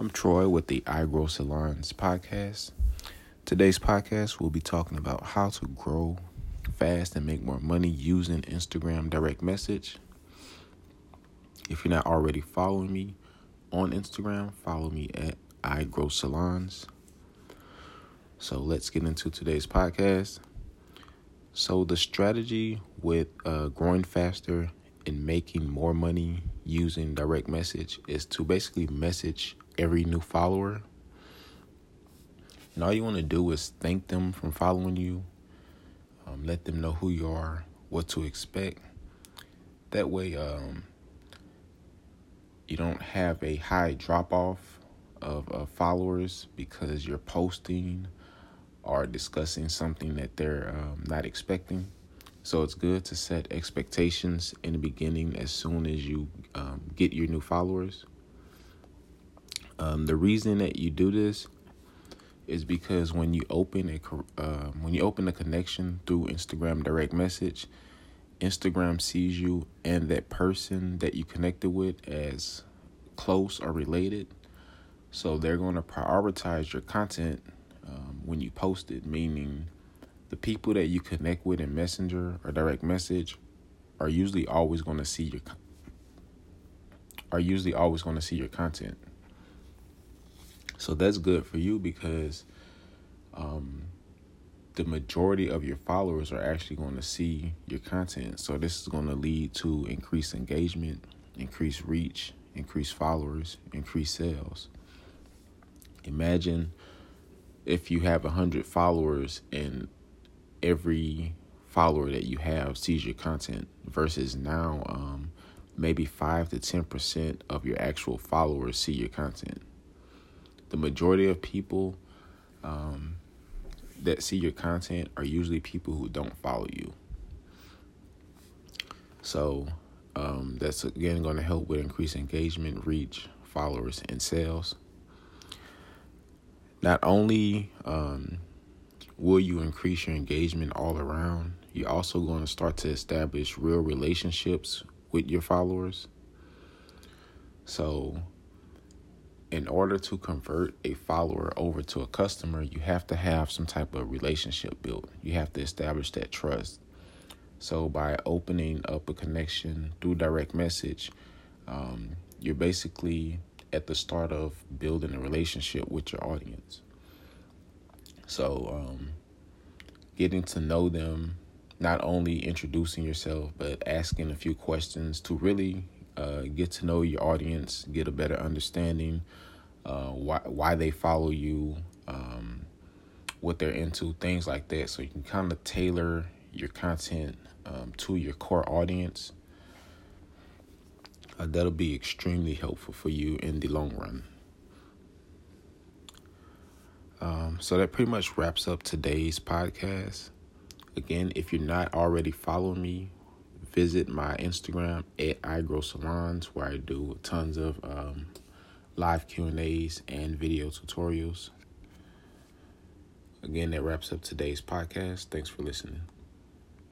I'm Troy with the I Grow Salons podcast. Today's podcast, we'll be talking about how to grow fast and make more money using Instagram direct message. If you're not already following me on Instagram, follow me at I Grow Salons. So let's get into today's podcast. So, the strategy with uh, growing faster and making more money using direct message is to basically message every new follower. And all you want to do is thank them from following you, um, let them know who you are, what to expect. That way, um, you don't have a high drop off of, of followers because you're posting or discussing something that they're um, not expecting. So it's good to set expectations in the beginning as soon as you um, get your new followers. Um, the reason that you do this is because when you open a uh, when you open a connection through Instagram direct message, Instagram sees you and that person that you connected with as close or related. So they're going to prioritize your content um, when you post it, meaning the people that you connect with in Messenger or direct message are usually always going to see your are usually always going to see your content. So that's good for you because um, the majority of your followers are actually going to see your content. So this is going to lead to increased engagement, increased reach, increased followers, increased sales. Imagine if you have a hundred followers and every follower that you have sees your content versus now um, maybe five to ten percent of your actual followers see your content the majority of people um, that see your content are usually people who don't follow you. So um, that's again going to help with increased engagement, reach, followers, and sales. Not only um, will you increase your engagement all around, you're also going to start to establish real relationships with your followers. So in order to convert a follower over to a customer, you have to have some type of relationship built. You have to establish that trust. So, by opening up a connection through direct message, um, you're basically at the start of building a relationship with your audience. So, um, getting to know them, not only introducing yourself, but asking a few questions to really uh, get to know your audience, get a better understanding, uh, why why they follow you, um, what they're into, things like that. So you can kind of tailor your content um, to your core audience. Uh, that'll be extremely helpful for you in the long run. Um, so that pretty much wraps up today's podcast. Again, if you're not already following me, visit my Instagram at iGrow Salons, where I do tons of um, live Q and A's and video tutorials. Again, that wraps up today's podcast. Thanks for listening.